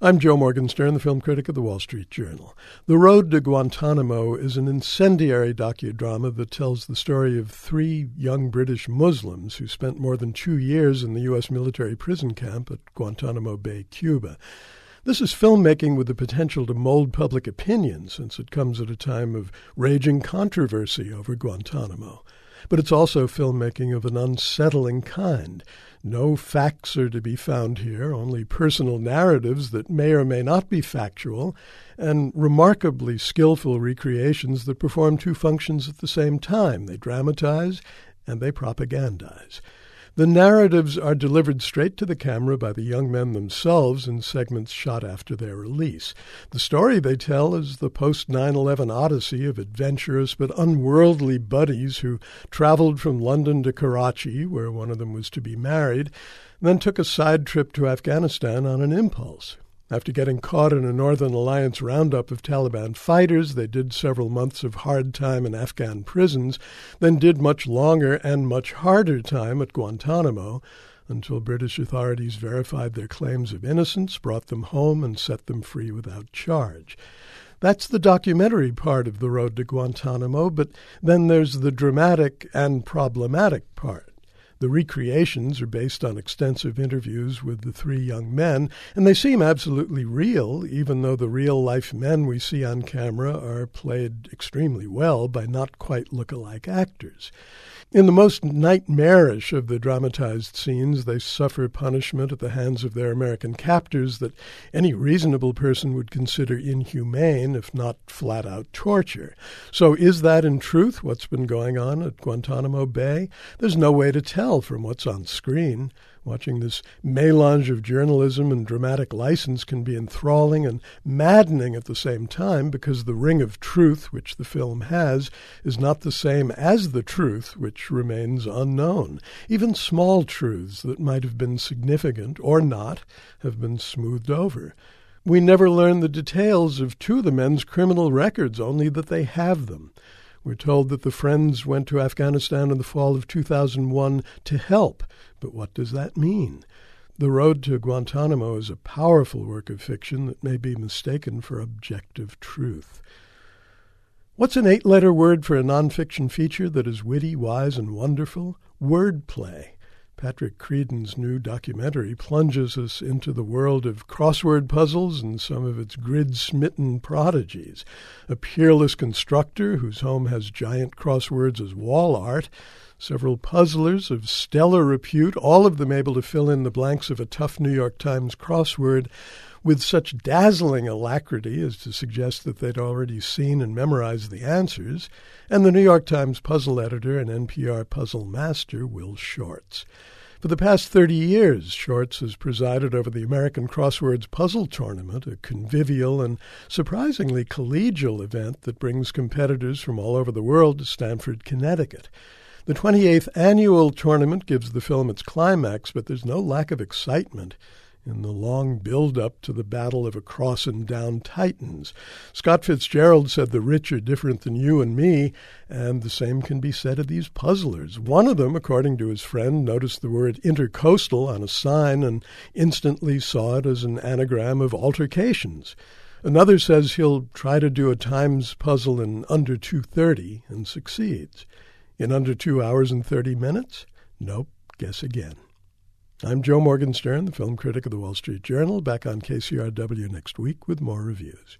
I'm Joe Morgenstern, the film critic of the Wall Street Journal. The Road to Guantanamo is an incendiary docudrama that tells the story of three young British Muslims who spent more than two years in the U.S. military prison camp at Guantanamo Bay, Cuba. This is filmmaking with the potential to mold public opinion since it comes at a time of raging controversy over Guantanamo. But it's also filmmaking of an unsettling kind. No facts are to be found here, only personal narratives that may or may not be factual, and remarkably skillful recreations that perform two functions at the same time. They dramatize and they propagandize. The narratives are delivered straight to the camera by the young men themselves in segments shot after their release. The story they tell is the post 9 11 odyssey of adventurous but unworldly buddies who traveled from London to Karachi, where one of them was to be married, then took a side trip to Afghanistan on an impulse. After getting caught in a Northern Alliance roundup of Taliban fighters, they did several months of hard time in Afghan prisons, then did much longer and much harder time at Guantanamo until British authorities verified their claims of innocence, brought them home, and set them free without charge. That's the documentary part of The Road to Guantanamo, but then there's the dramatic and problematic part. The recreations are based on extensive interviews with the three young men, and they seem absolutely real, even though the real life men we see on camera are played extremely well by not quite look-alike actors. In the most nightmarish of the dramatized scenes, they suffer punishment at the hands of their American captors that any reasonable person would consider inhumane, if not flat out torture. So, is that in truth what's been going on at Guantanamo Bay? There's no way to tell from what's on screen. Watching this melange of journalism and dramatic license can be enthralling and maddening at the same time because the ring of truth which the film has is not the same as the truth which remains unknown. Even small truths that might have been significant or not have been smoothed over. We never learn the details of two of the men's criminal records, only that they have them. We're told that the Friends went to Afghanistan in the fall of 2001 to help, but what does that mean? The Road to Guantanamo is a powerful work of fiction that may be mistaken for objective truth. What's an eight letter word for a nonfiction feature that is witty, wise, and wonderful? Wordplay. Patrick Creadon's new documentary plunges us into the world of crossword puzzles and some of its grid smitten prodigies. A peerless constructor whose home has giant crosswords as wall art, several puzzlers of stellar repute, all of them able to fill in the blanks of a tough New York Times crossword with such dazzling alacrity as to suggest that they'd already seen and memorized the answers, and the New York Times puzzle editor and NPR puzzle master, Will Shortz. For the past 30 years, Shortz has presided over the American Crosswords Puzzle Tournament, a convivial and surprisingly collegial event that brings competitors from all over the world to Stamford, Connecticut. The 28th annual tournament gives the film its climax, but there's no lack of excitement in the long build up to the battle of across and down Titans. Scott Fitzgerald said the rich are different than you and me, and the same can be said of these puzzlers. One of them, according to his friend, noticed the word intercoastal on a sign and instantly saw it as an anagram of altercations. Another says he'll try to do a Times puzzle in under 2.30 and succeeds. In under two hours and 30 minutes? Nope, guess again. I'm Joe Morgenstern, the film critic of the Wall Street Journal, back on KCRW next week with more reviews.